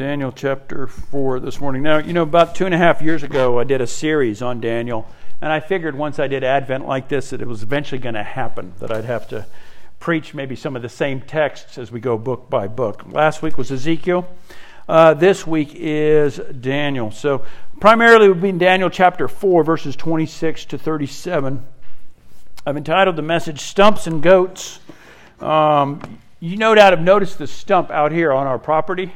Daniel chapter 4 this morning. Now, you know, about two and a half years ago, I did a series on Daniel, and I figured once I did Advent like this that it was eventually going to happen, that I'd have to preach maybe some of the same texts as we go book by book. Last week was Ezekiel. Uh, this week is Daniel. So, primarily, we've been Daniel chapter 4, verses 26 to 37. I've entitled the message Stumps and Goats. Um, you no doubt have noticed the stump out here on our property.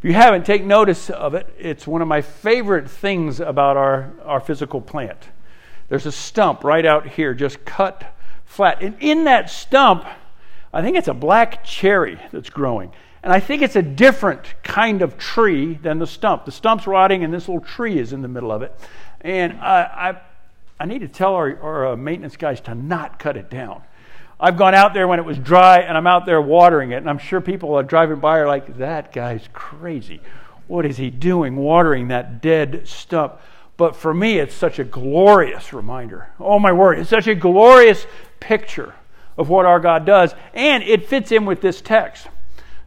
If you haven't, take notice of it. It's one of my favorite things about our, our physical plant. There's a stump right out here, just cut flat. And in that stump, I think it's a black cherry that's growing. And I think it's a different kind of tree than the stump. The stump's rotting, and this little tree is in the middle of it. And I, I, I need to tell our, our uh, maintenance guys to not cut it down I've gone out there when it was dry and I'm out there watering it, and I'm sure people are driving by are like, that guy's crazy. What is he doing watering that dead stump? But for me, it's such a glorious reminder. Oh, my word, it's such a glorious picture of what our God does, and it fits in with this text.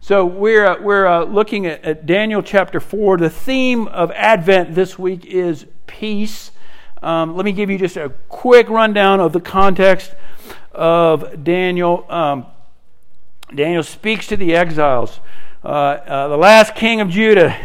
So we're, uh, we're uh, looking at, at, Daniel chapter 4. The theme of Advent this week is peace. Um, let me give you just a quick rundown of the context of Daniel. Um, Daniel speaks to the exiles. Uh, uh, the last king of Judah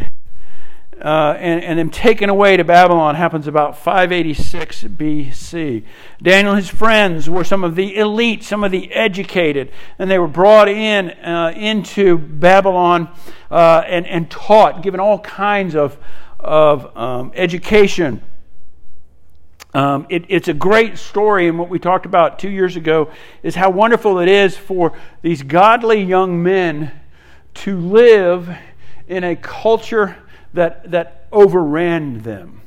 uh, and, and them taken away to Babylon happens about 586 BC. Daniel and his friends were some of the elite, some of the educated, and they were brought in uh, into Babylon uh, and, and taught, given all kinds of, of um, education. Um, it, it's a great story, and what we talked about two years ago is how wonderful it is for these godly young men to live in a culture that, that overran them.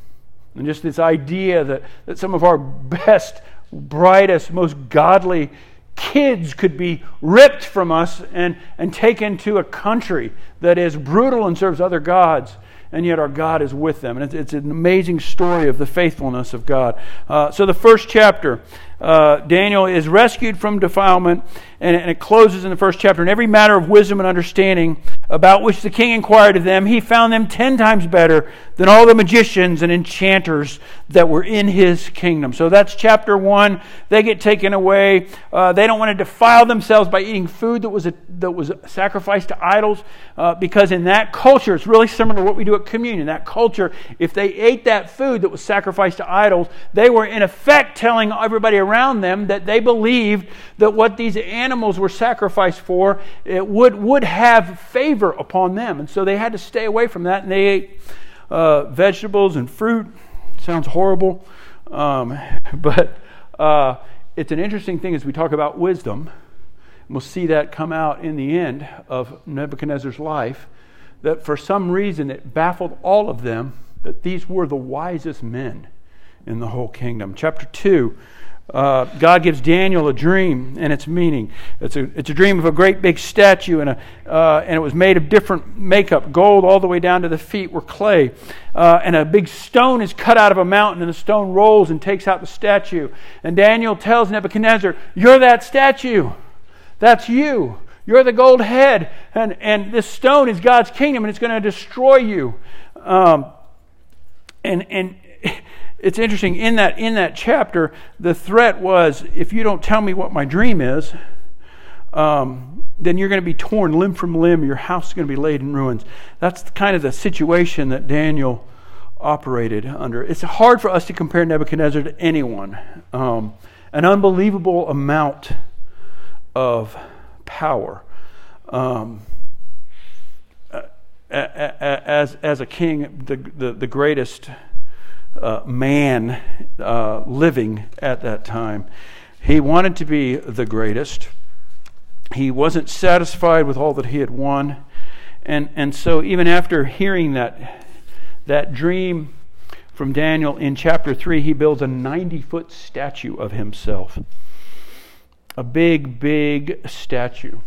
And just this idea that, that some of our best, brightest, most godly kids could be ripped from us and, and taken to a country that is brutal and serves other gods and yet our God is with them. And it's, it's an amazing story of the faithfulness of God. Uh, so, the first chapter, uh, Daniel is rescued from defilement, and, and, it closes in the first chapter. In every matter of wisdom and understanding about which the king inquired of them, he found them ten times better than all the magicians and enchanters that were in his kingdom. So that's chapter one. They get taken away. Uh, they don't want to defile themselves by eating food that was a, that was sacrificed to idols, uh, because in that culture, it's really similar to what we do at communion. That culture, if they ate that food that was sacrificed to idols, they were in effect telling everybody around them that they believed that what these animals were sacrificed for it would would have favor upon them, and so they had to stay away from that, and they ate uh, vegetables and fruit. Sounds horrible, um, but uh, it's an interesting thing as we talk about wisdom. We'll see that come out in the end of Nebuchadnezzar's life. That for some reason it baffled all of them that these were the wisest men in the whole kingdom. Chapter 2 uh, God gives Daniel a dream and its meaning. It's a, it's a dream of a great big statue, and, a, uh, and it was made of different makeup. Gold all the way down to the feet were clay. Uh, and a big stone is cut out of a mountain, and the stone rolls and takes out the statue. And Daniel tells Nebuchadnezzar, You're that statue. That's you. You're the gold head. And, and this stone is God's kingdom, and it's going to destroy you. Um, and, and it's interesting in that in that chapter the threat was if you don't tell me what my dream is um, then you're going to be torn limb from limb your house is going to be laid in ruins. That's kind of the situation that daniel operated under. It's hard for us to compare nebuchadnezzar to anyone. Um, an unbelievable amount of power. Um, as, as a king the, the, the greatest uh, man uh, living at that time. He wanted to be the greatest. He wasn't satisfied with all that he had won. And, and so, even after hearing that, that dream from Daniel in chapter 3, he builds a 90 foot statue of himself. A big, big statue.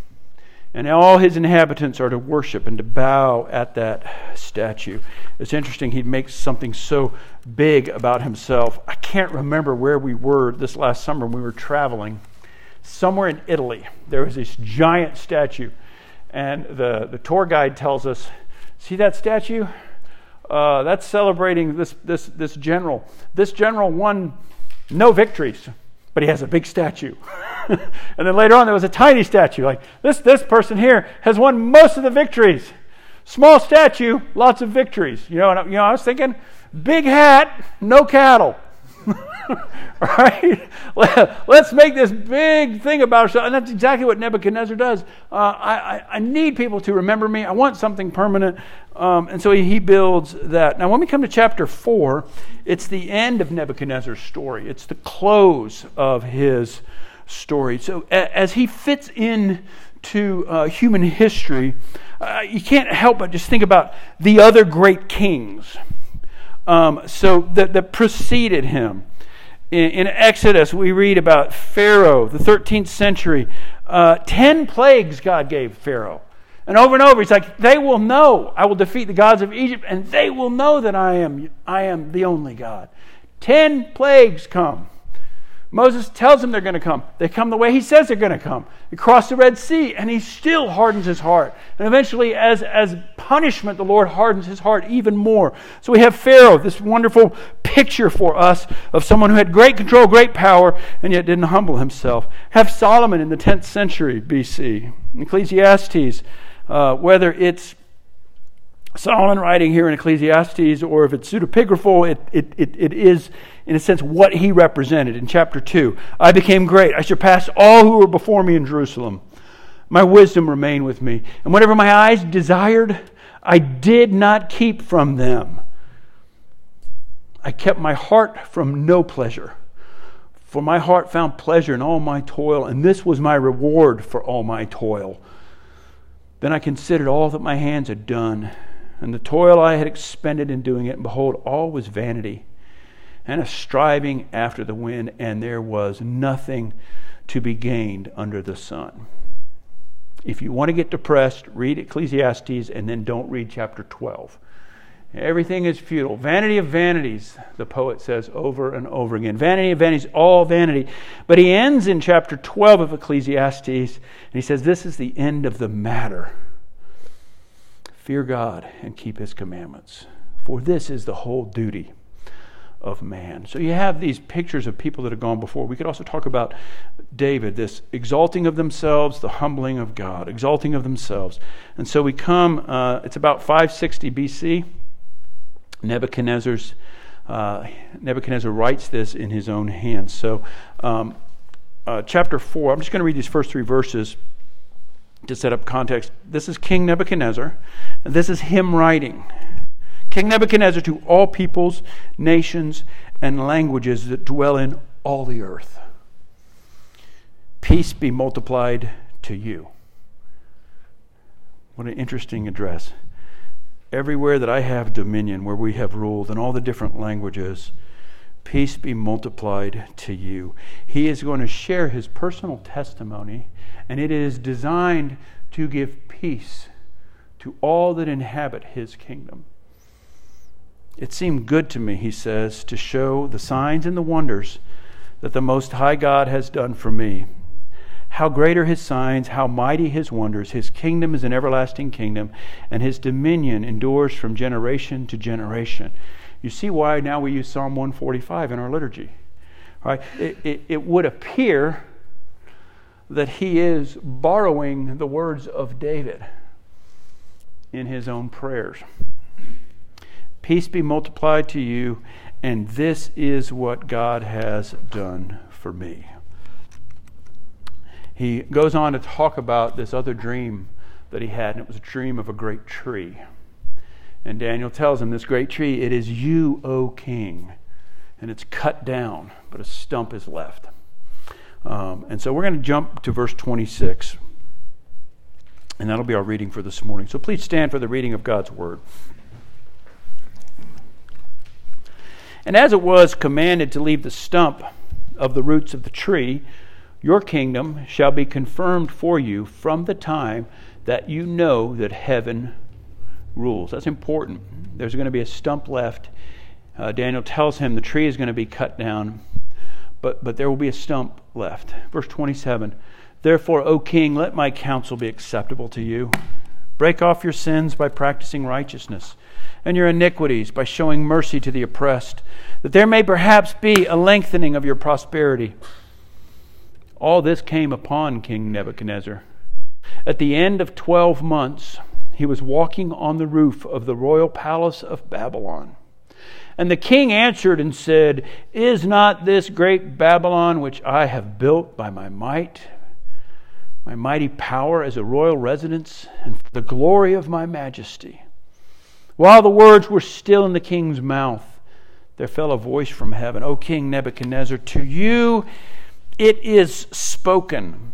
And all his inhabitants are to worship and to bow at that statue. It's interesting, he makes something so big about himself. I can't remember where we were this last summer when we were traveling. Somewhere in Italy, there was this giant statue. And the, the tour guide tells us See that statue? Uh, that's celebrating this, this, this general. This general won no victories, but he has a big statue. and then later on, there was a tiny statue. Like this, this person here has won most of the victories. Small statue, lots of victories. You know, and, you know, I was thinking, big hat, no cattle. right? Let's make this big thing about ourselves. And that's exactly what Nebuchadnezzar does. Uh, I, I, I, need people to remember me. I want something permanent. Um, and so he, he builds that. Now, when we come to chapter 4, it's the end of Nebuchadnezzar's story, it's the close of his story. So a, as he fits in to uh, human history, uh, you can't help but just think about the other great kings um, so that, that preceded him. In, in, Exodus, we read about Pharaoh, the 13th century. Uh, ten plagues God gave Pharaoh. And over and over, he's like, they will know I will defeat the gods of Egypt, and they will know that I am, I am the only God. Ten plagues come. Moses tells them they're going to come. They come the way he says they're going to come. They cross the Red Sea, and he still hardens his heart. And eventually, as, as punishment, the Lord hardens his heart even more. So we have Pharaoh, this wonderful picture for us of someone who had great control, great power, and yet didn't humble himself. Have Solomon in the 10th century BC. Ecclesiastes, uh, whether it's Solomon writing here in Ecclesiastes, or if it's pseudepigraphal, it, it, it, it is, in a sense, what he represented in chapter 2. I became great. I surpassed all who were before me in Jerusalem. My wisdom remained with me. And whatever my eyes desired, I did not keep from them. I kept my heart from no pleasure. For my heart found pleasure in all my toil, and this was my reward for all my toil. Then I considered all that my hands had done and the toil I had expended in doing it, and behold, all was vanity and a striving after the wind, and there was nothing to be gained under the sun. If you want to get depressed, read Ecclesiastes and then don't read chapter 12. Everything is futile. Vanity of vanities, the poet says over and over again. Vanity of vanities, all vanity. But he ends in chapter 12 of Ecclesiastes, and he says, This is the end of the matter. Fear God and keep his commandments, for this is the whole duty of man. So you have these pictures of people that have gone before. We could also talk about David, this exalting of themselves, the humbling of God, exalting of themselves. And so we come, uh, it's about 560 BC. Nebuchadnezzar's, uh, Nebuchadnezzar writes this in his own hands. So, um, uh, chapter 4, I'm just going to read these first three verses to set up context, this is King Nebuchadnezzar, and this is him writing. King Nebuchadnezzar to all peoples, nations, and languages that dwell in all the earth. Peace be multiplied to you. What an interesting address. Everywhere that I have dominion, where we have ruled, in all the different languages, peace be multiplied to you. He is going to share his personal testimony and it is designed to give peace to all that inhabit his kingdom. It seemed good to me, he says, to show the signs and the wonders that the Most High God has done for me. How great are his signs, how mighty his wonders. His kingdom is an everlasting kingdom, and his dominion endures from generation to generation. You see why now we use Psalm 145 in our liturgy. Right? It, it, it would appear that he is borrowing the words of David in his own prayers. Peace be multiplied to you, and this is what God has done for me. He goes on to talk about this other dream that he had, and it was a dream of a great tree. And Daniel tells him, This great tree, it is you, O king. And it's cut down, but a stump is left. Um, and so we're going to jump to verse 26. And that'll be our reading for this morning. So please stand for the reading of God's word. And as it was commanded to leave the stump of the roots of the tree, your kingdom shall be confirmed for you from the time that you know that heaven rules. That's important. There's going to be a stump left. Uh, Daniel tells him the tree is going to be cut down but, but there will be a stump left. Verse 27 Therefore, O king, let my counsel be acceptable to you. Break off your sins by practicing righteousness, and your iniquities by showing mercy to the oppressed, that there may perhaps be a lengthening of your prosperity. All this came upon King Nebuchadnezzar. At the end of twelve months, he was walking on the roof of the royal palace of Babylon. And the king answered and said, Is not this great Babylon which I have built by my might my mighty power as a royal residence, and for the glory of my majesty. While the words were still in the king's mouth, there fell a voice from heaven O King Nebuchadnezzar, to you it is spoken.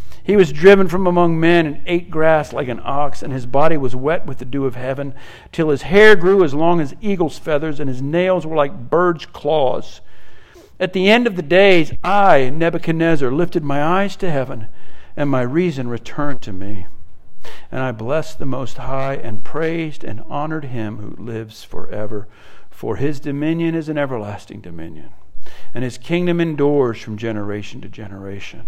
He was driven from among men and ate grass like an ox, and his body was wet with the dew of heaven, till his hair grew as long as eagle's feathers, and his nails were like birds' claws. At the end of the days, I, Nebuchadnezzar, lifted my eyes to heaven, and my reason returned to me. And I blessed the Most High, and praised and honored him who lives forever. For his dominion is an everlasting dominion, and his kingdom endures from generation to generation.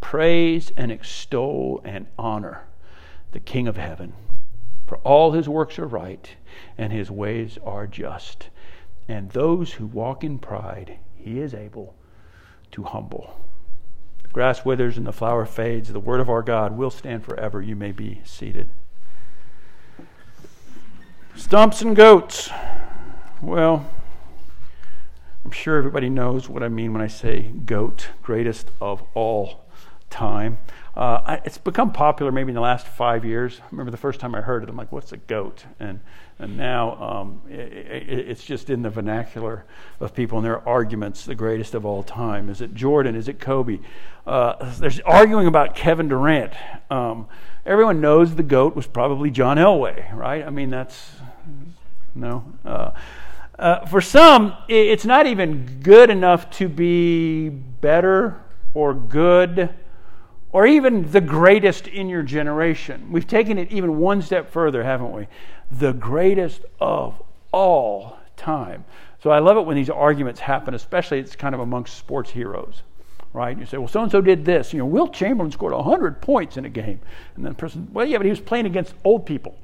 praise and extol and honor the King of heaven. For all his works are right, and his ways are just. And those who walk in pride, he is able to humble. The grass withers and the flower fades. The word of our God will stand forever. You may be seated. Stumps and goats. Well, I'm sure everybody knows what I mean when I say goat, greatest of all time. Uh, it's become popular maybe in the last five years. I remember the first time I heard it, I'm like, what's a goat? And, and now um, it, it, it's just in the vernacular of people and their arguments, the greatest of all time. Is it Jordan? Is it Kobe? Uh, there's arguing about Kevin Durant. Um, everyone knows the GOAT was probably John Elway, right? I mean, that's, no. Uh, uh, for some, it's not even good enough to be better or good or even the greatest in your generation. We've taken it even one step further, haven't we? The greatest of all time. So I love it when these arguments happen, especially it's kind of amongst sports heroes, right? You say, well, so and so did this. You know, Wilt Chamberlain scored 100 points in a game. And then the person, well, yeah, but he was playing against old people.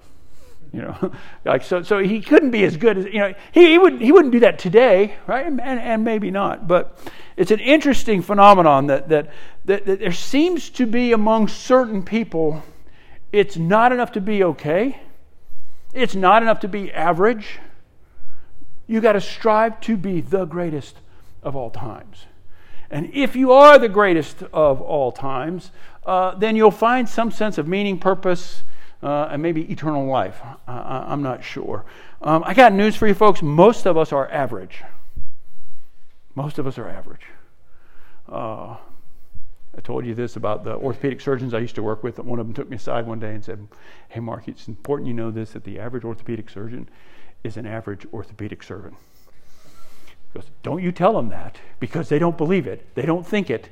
You know, like so, so he couldn't be as good as you know. He, he would he wouldn't do that today, right? And, and maybe not. But it's an interesting phenomenon that, that that, that there seems to be among certain people. It's not enough to be okay. It's not enough to be average. You got to strive to be the greatest of all times. And if you are the greatest of all times, uh, then you'll find some sense of meaning, purpose, uh, and maybe eternal life. Uh, I'm not sure. Um, I got news for you folks. Most of us are average. Most of us are average. Uh, I told you this about the orthopedic surgeons I used to work with. One of them took me aside one day and said, Hey, Mark, it's important you know this that the average orthopedic surgeon is an average orthopedic surgeon. He goes, Don't you tell them that because they don't believe it, they don't think it,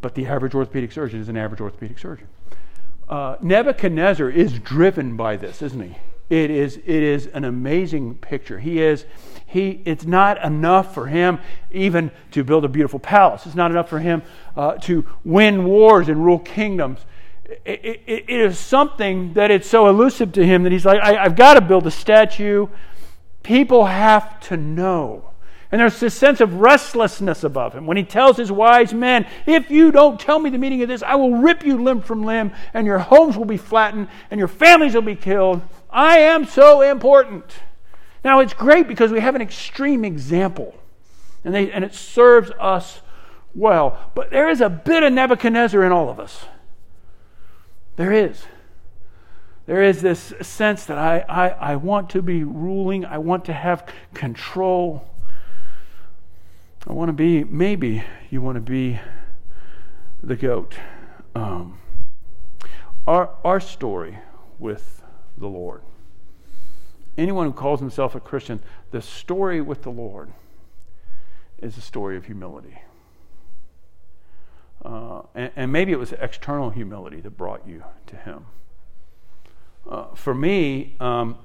but the average orthopedic surgeon is an average orthopedic surgeon. Uh, Nebuchadnezzar is driven by this, isn't he? It is, it is an amazing picture. He is, he, it's not enough for him even to build a beautiful palace. It's not enough for him uh, to win wars and rule kingdoms. It, it, it is something that it's so elusive to him that he's like, I, I've got to build a statue. People have to know and there's this sense of restlessness above him when he tells his wise men, If you don't tell me the meaning of this, I will rip you limb from limb, and your homes will be flattened, and your families will be killed. I am so important. Now, it's great because we have an extreme example, and, they, and it serves us well. But there is a bit of Nebuchadnezzar in all of us. There is. There is this sense that I, I, I want to be ruling, I want to have control. I want to be, maybe you want to be the goat. Um, our, our story with the Lord. Anyone who calls himself a Christian, the story with the Lord is a story of humility. Uh, and, and, maybe it was external humility that brought you to Him. Uh, for me, um,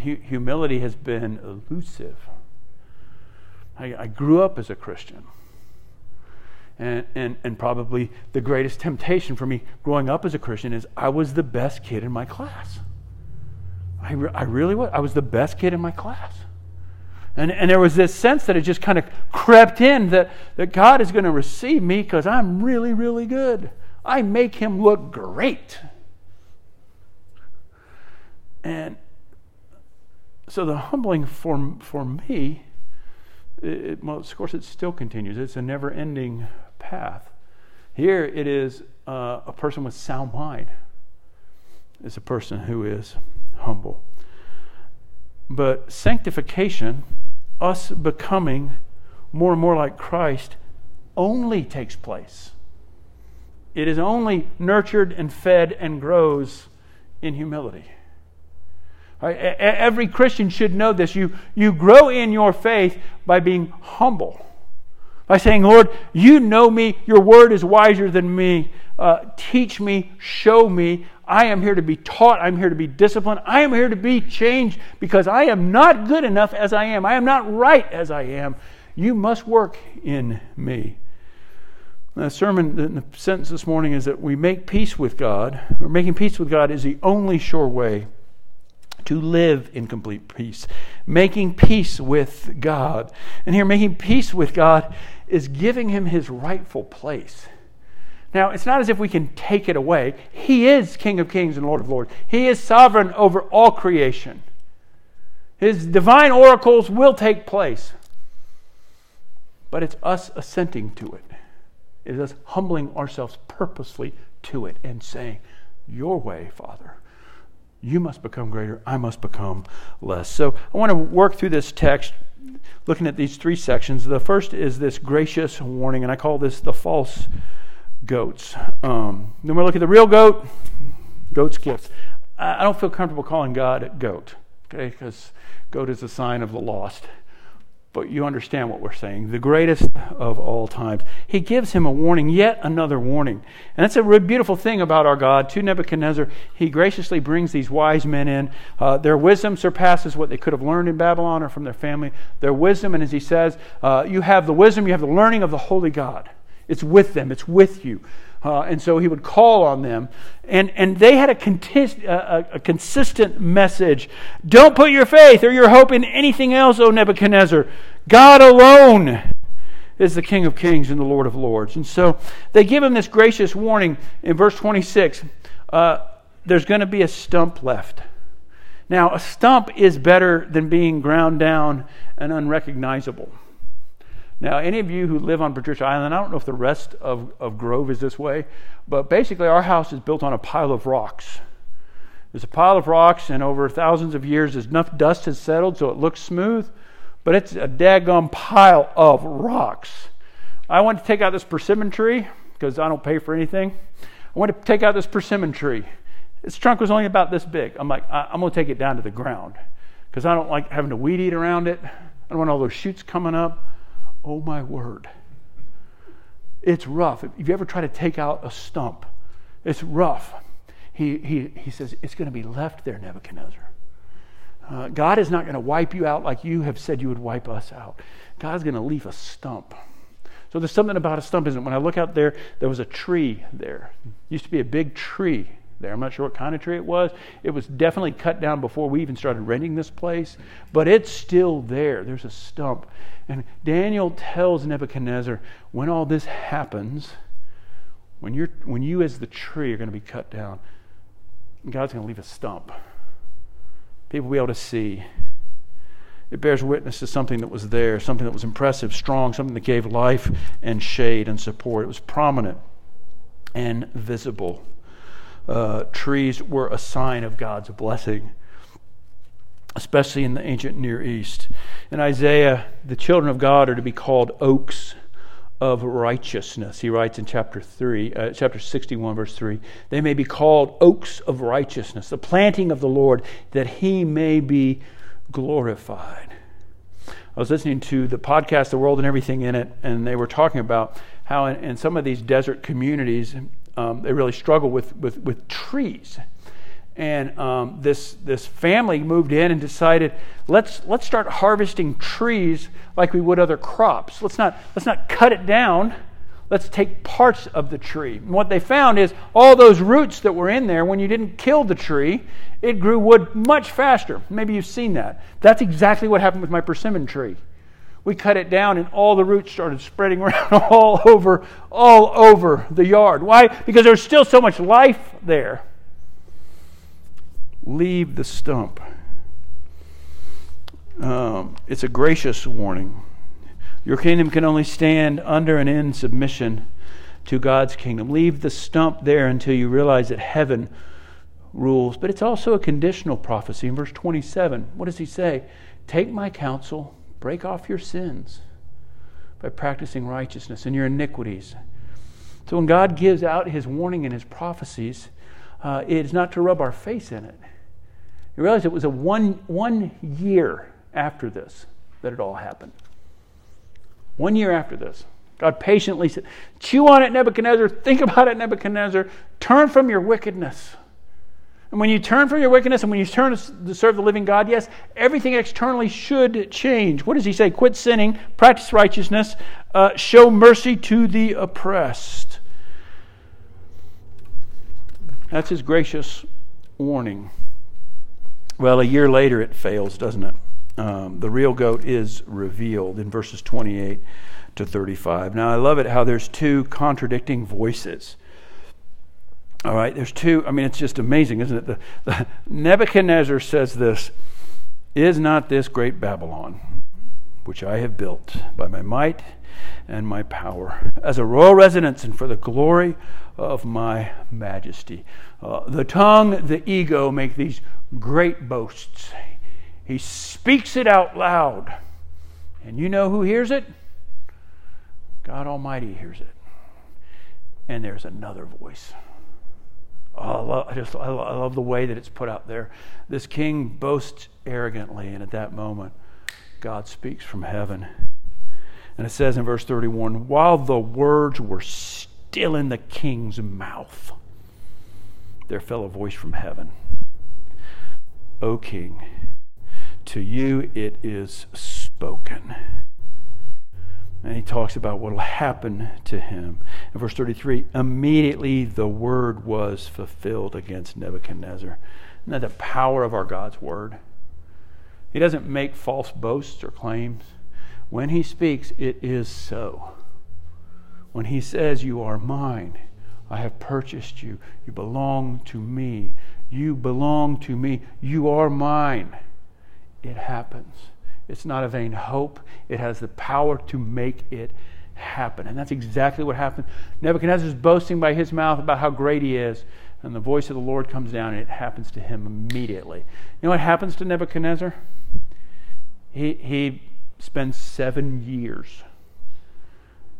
hu- humility has been elusive. I, I, grew up as a Christian. And, and, and probably the greatest temptation for me growing up as a Christian is I was the best kid in my class. I, re- I really was. I was the best kid in my class. And, and there was this sense that it just kind of crept in that, that God is going to receive me because I'm really, really good. I make him look great. And so the humbling for, for me, it, well, of course, it still continues. It's a never ending path. Here it is uh, a person with sound mind, it's a person who is humble. But sanctification us becoming more and more like Christ only takes place. It is only nurtured and fed and grows in humility. Every Christian should know this. You, you grow in your faith by being humble, by saying, Lord, you know me, your word is wiser than me. Uh, teach me, show me. I am here to be taught. I'm here to be disciplined. I am here to be changed because I am not good enough as I am. I am not right as I am. You must work in me. The sermon, the sentence this morning is that we make peace with God, or making peace with God is the only sure way to live in complete peace. Making peace with God. And here, making peace with God is giving Him His rightful place. Now, it's not as if we can take it away. He is King of Kings and Lord of Lords, He is sovereign over all creation. His divine oracles will take place. But it's us assenting to it. It is us humbling ourselves purposely to it and saying, Your way, Father. You must become greater. I must become less. So I want to work through this text looking at these three sections. The first is this gracious warning, and I call this the false goats. Um, then we'll look at the real goat, goat's gift. I, I don't feel comfortable calling God a goat, okay, because goat is a sign of the lost. But you understand what we're saying. The greatest of all times. He gives him a warning, yet another warning. And that's a beautiful thing about our God. To Nebuchadnezzar, he graciously brings these wise men in. Uh, their wisdom surpasses what they could have learned in Babylon or from their family. Their wisdom, and as he says, uh, you have the wisdom, you have the learning of the Holy God. It's with them, it's with you. Uh, and so he would call on them. And, and they had a, conti- a, a, consistent message Don't put your faith or your hope in anything else, O Nebuchadnezzar. God alone is the King of kings and the Lord of lords. And so they give him this gracious warning in verse 26 uh, there's going to be a stump left. Now, a stump is better than being ground down and unrecognizable. Now, any of you who live on Patricia Island, I don't know if the rest of, of Grove is this way, but basically our house is built on a pile of rocks. There's a pile of rocks, and over thousands of years, enough dust has settled so it looks smooth, but it's a daggum pile of rocks. I want to take out this persimmon tree because I don't pay for anything. I want to take out this persimmon tree. Its trunk was only about this big. I'm like, I'm going to take it down to the ground because I don't like having to weed eat around it. I don't want all those shoots coming up. Oh my word. It's rough. If you ever try to take out a stump, it's rough. He, he, he says, It's going to be left there, Nebuchadnezzar. Uh, God is not going to wipe you out like you have said you would wipe us out. God's going to leave a stump. So there's something about a stump, isn't it? When I look out there, there was a tree there. It used to be a big tree there. I'm not sure what kind of tree it was. It was definitely cut down before we even started renting this place, but it's still there. There's a stump. And Daniel tells Nebuchadnezzar when all this happens, when, you're, when you as the tree are going to be cut down, God's going to leave a stump. People will be able to see. It bears witness to something that was there, something that was impressive, strong, something that gave life and shade and support. It was prominent and visible. Uh, trees were a sign of God's blessing, especially in the ancient Near East. In Isaiah, the children of God are to be called oaks of righteousness. He writes in chapter 3, uh, chapter 61, verse 3, they may be called oaks of righteousness, the planting of the Lord, that he may be glorified. I was listening to the podcast, The World and Everything in It, and they were talking about how in, in some of these desert communities, um, they really struggle with, with, with trees. And um, this, this family moved in and decided, let's, let's start harvesting trees like we would other crops. Let's not, let's not cut it down let's take parts of the tree. And what they found is all those roots that were in there, when you didn't kill the tree, it grew wood much faster. Maybe you've seen that. That's exactly what happened with my persimmon tree. We cut it down and all the roots started spreading around all over, all over the yard. Why? Because there's still so much life there. Leave the stump. Um, it's a gracious warning. Your kingdom can only stand under and in submission to God's kingdom. Leave the stump there until you realize that heaven rules. But it's also a conditional prophecy. In verse 27, what does he say? Take my counsel, break off your sins by practicing righteousness and your iniquities. So when God gives out his warning and his prophecies, uh, it is not to rub our face in it. You realize it was a one, one year after this that it all happened. One year after this, God patiently said, Chew on it, Nebuchadnezzar. Think about it, Nebuchadnezzar. Turn from your wickedness. And when you turn from your wickedness and when you turn to serve the living God, yes, everything externally should change. What does he say? Quit sinning, practice righteousness, uh, show mercy to the oppressed. That's his gracious warning. Well, a year later it fails, doesn't it? um, the real goat is revealed in verses 28 to 35. Now, I love it how there's two contradicting voices. All right, there's two. I mean, it's just amazing, isn't it? The, the, Nebuchadnezzar says this Is not this great Babylon, which I have built by my might and my power, as a royal residence and for the glory of my majesty? Uh, the tongue, the ego make these great boasts. He speaks it out loud. And you know who hears it? God Almighty hears it. And there's another voice. Oh, I, love, I just I love the way that it's put out there. This king boasts arrogantly, and at that moment, God speaks from heaven. And it says in verse 31 while the words were still in the king's mouth, there fell a voice from heaven O king, to you it is spoken. And he talks about what will happen to him. In verse 33, immediately the word was fulfilled against Nebuchadnezzar. Isn't that the power of our God's word? He doesn't make false boasts or claims. When he speaks, it is so. When he says, You are mine, I have purchased you, you belong to me, you belong to me, you are mine it happens. It's not a vain hope, it has the power to make it happen. And that's exactly what happened. Nebuchadnezzar is boasting by his mouth about how great he is, and the voice of the Lord comes down, and it happens to him immediately. You know what happens to Nebuchadnezzar? He, he spends seven years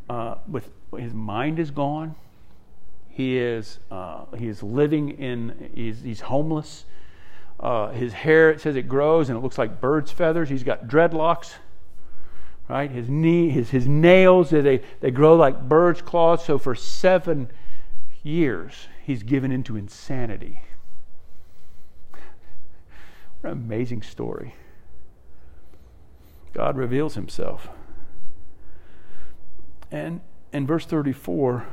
uh, with his mind is gone. He is uh, he is living in he's, he's homeless. Uh, his hair, it says it grows and it looks like bird's feathers. He's got dreadlocks, right? His knee, his, his nails, they, they grow like bird's claws. So for seven years, he's given into insanity. What an amazing story. God reveals himself. And in verse 34,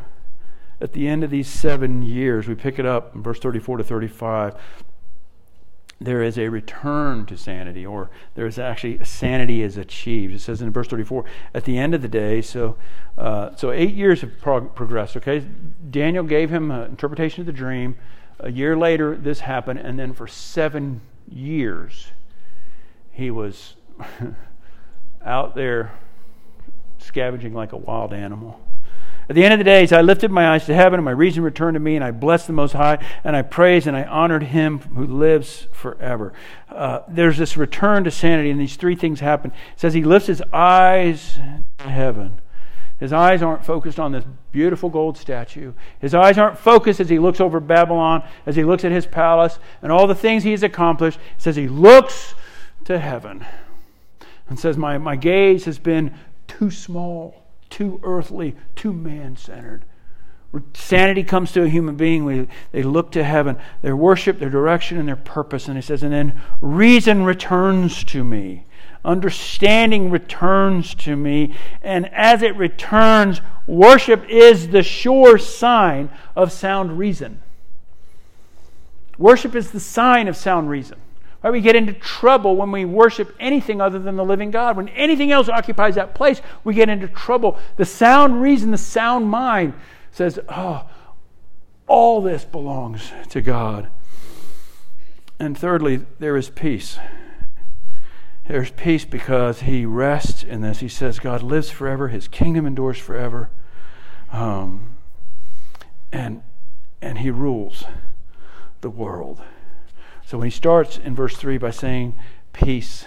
at the end of these seven years, we pick it up in verse 34 to 35 there is a return to sanity, or there is actually sanity is achieved. It says in verse 34, at the end of the day, so uh, so eight years have prog- progressed. Okay, Daniel gave him an interpretation of the dream. A year later, this happened, and then for seven years, he was out there scavenging like a wild animal. At the end of the days, I lifted my eyes to heaven, and my reason returned to me, and I blessed the Most High, and I praised and I honored Him who lives forever. Uh, there's this return to sanity, and these three things happen. It says he lifts his eyes to heaven. His eyes aren't focused on this beautiful gold statue. His eyes aren't focused as he looks over Babylon, as he looks at his palace and all the things he has accomplished. It says he looks to heaven and says, My, my gaze has been too small, too earthly, too man centered. Sanity comes to a human being. We, they look to heaven, their worship, their direction, and their purpose. And he says, and then reason returns to me. Understanding returns to me. And as it returns, worship is the sure sign of sound reason. Worship is the sign of sound reason. Right? We get into trouble when we worship anything other than the living God. When anything else occupies that place, we get into trouble. The sound reason, the sound mind says, oh, all this belongs to God. And thirdly, there is peace. There's peace because he rests in this. He says, God lives forever, his kingdom endures forever. Um, and, and he rules the world. So when he starts in verse 3 by saying peace,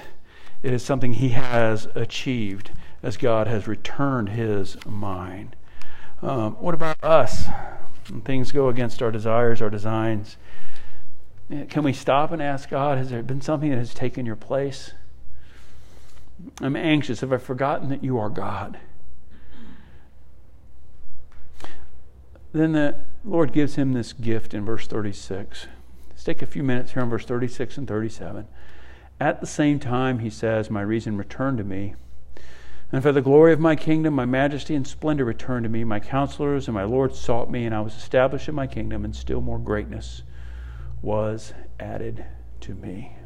it is something he has achieved as God has returned his mind. Um, what about us? When things go against our desires, our designs. Can we stop and ask God, has there been something that has taken your place? I'm anxious. Have I forgotten that you are God? Then the Lord gives him this gift in verse 36. Take a few minutes here on verse 36 and 37. At the same time, he says, My reason returned to me. And for the glory of my kingdom, my majesty and splendor returned to me. My counselors and my Lord sought me, and I was established in my kingdom, and still more greatness was added to me.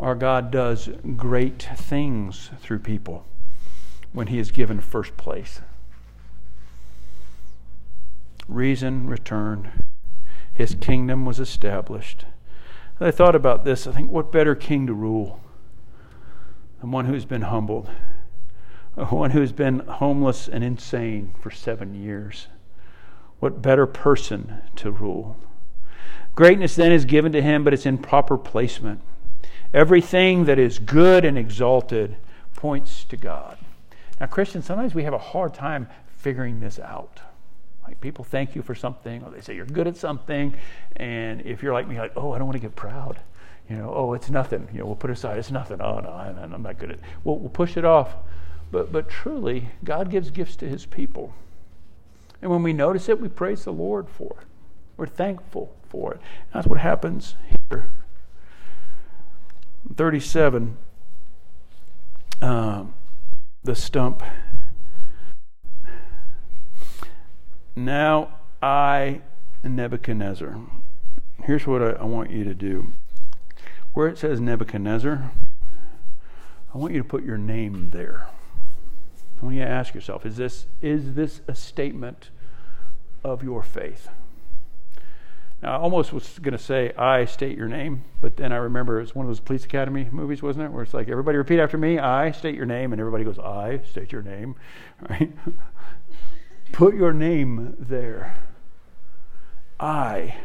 Our God does great things through people when He is given first place. Reason returned his kingdom was established. I thought about this. I think, what better king to rule than one who's been humbled, one who's been homeless and insane for seven years? What better person to rule? Greatness then is given to him, but it's in proper placement. Everything that is good and exalted points to God. Now, Christians, sometimes we have a hard time figuring this out. Like people thank you for something, or they say you're good at something, and if you're like me, like, oh, I don't want to get proud. You know, oh, it's nothing. You know, we'll put it aside. It's nothing. Oh no, I'm not good at. It. We'll, we'll push it off. But but truly, God gives gifts to His people, and when we notice it, we praise the Lord for it. We're thankful for it. That's what happens here. 37. Um, the stump Now I, Nebuchadnezzar. Here's what I, I want you to do. Where it says Nebuchadnezzar, I want you to put your name there. I want you to ask yourself, is this, is this a statement of your faith? Now, I almost was going to say, I state your name, but then I remember it's one of those police academy movies, wasn't it? Where it's like, everybody repeat after me, I state your name, and everybody goes, I state your name, right? Put your name there. I,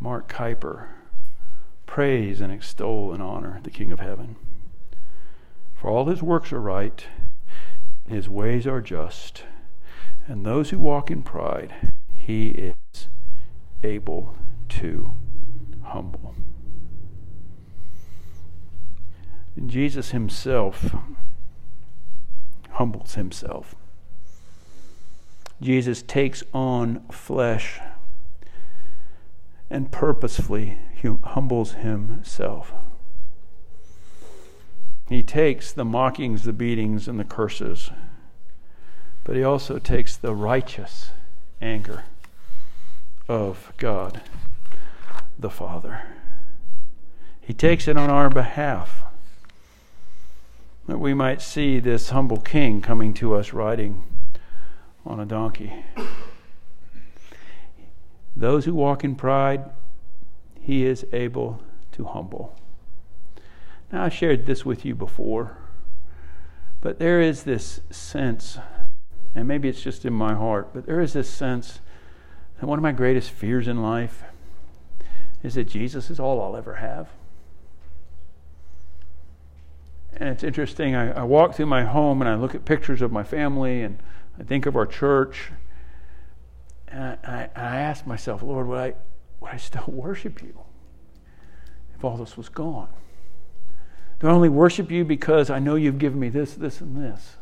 Mark Kuyper, praise and extol and honor the King of Heaven. For all his works are right, his ways are just, and those who walk in pride, he is able to humble. Jesus himself humbles himself. Jesus takes on flesh and purposefully humbles himself. He takes the mockings, the beatings, and the curses, but he also takes the righteous anger of God the Father. He takes it on our behalf that we might see this humble king coming to us riding on a donkey. Those who walk in pride, he is able to humble. Now, I shared this with you before, but there is this sense, and maybe it's just in my heart, but there is this sense that one of my greatest fears in life is that Jesus is all I'll ever have. And it's interesting, I, I walk through my home and I look at pictures of my family and I think of our church. And I, I, I ask myself, Lord, would I, would I still worship you if all this was gone? Do I only worship you because I know you've given me this, this, and this?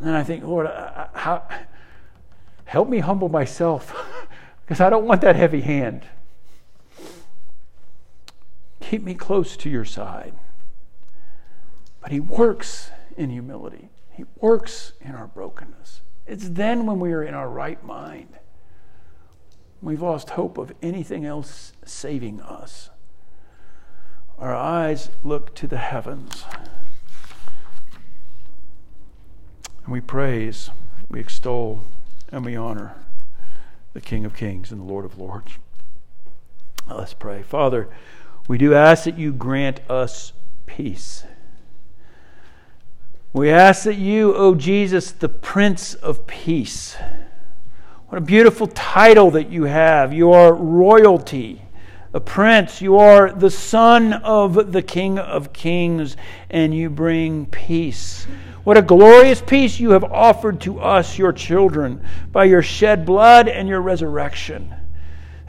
And I think, Lord, how, help me humble myself because I don't want that heavy hand. Keep me close to your side. But He works in humility, He works in our brokenness. It's then when we are in our right mind, we've lost hope of anything else saving us. Our eyes look to the heavens. And we praise, we extol, and we honor the King of Kings and the Lord of Lords. Let's pray. Father, we do ask that you grant us peace. We ask that you, O Jesus, the Prince of Peace, what a beautiful title that you have. You are royalty, a prince. You are the son of the King of Kings, and you bring peace. What a glorious peace you have offered to us, your children, by your shed blood and your resurrection.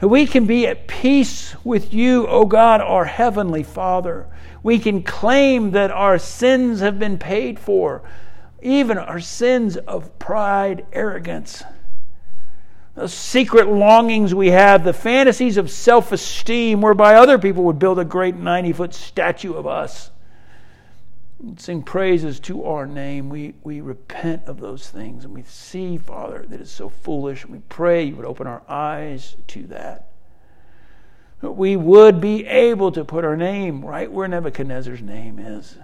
That we can be at peace with you, O God, our heavenly Father. We can claim that our sins have been paid for, even our sins of pride, arrogance, the secret longings we have, the fantasies of self esteem, whereby other people would build a great 90 foot statue of us. Sing praises to our name. We, we repent of those things and we see, Father, that it's so foolish. And we pray you would open our eyes to that we would be able to put our name right where Nebuchadnezzar's name is.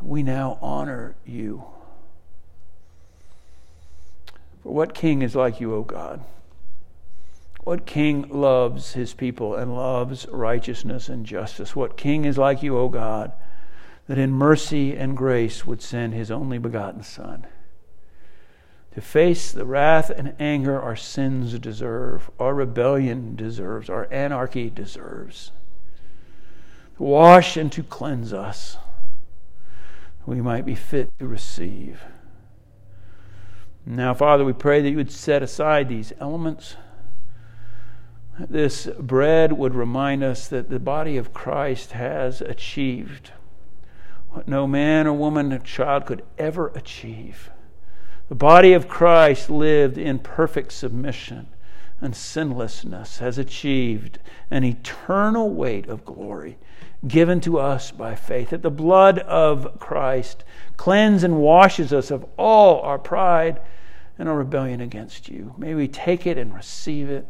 We now honor you. For what king is like you, O God? What king loves his people and loves righteousness and justice? What king is like you, O God, that in mercy and grace would send his only begotten Son? to face the wrath and anger our sins deserve, our rebellion deserves, our anarchy deserves. To wash and to cleanse us, we might be fit to receive. Now, Father, we pray that you would set aside these elements. This bread would remind us that the body of Christ has achieved what no man or woman or child could ever achieve the body of Christ lived in perfect submission and sinlessness has achieved an eternal weight of glory given to us by faith. That the blood of Christ cleanses and washes us of all our pride and our rebellion against you. May we take it and receive it.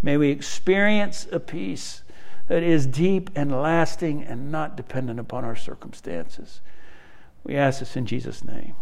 May we experience a peace that is deep and lasting and not dependent upon our circumstances. We ask this in Jesus' name.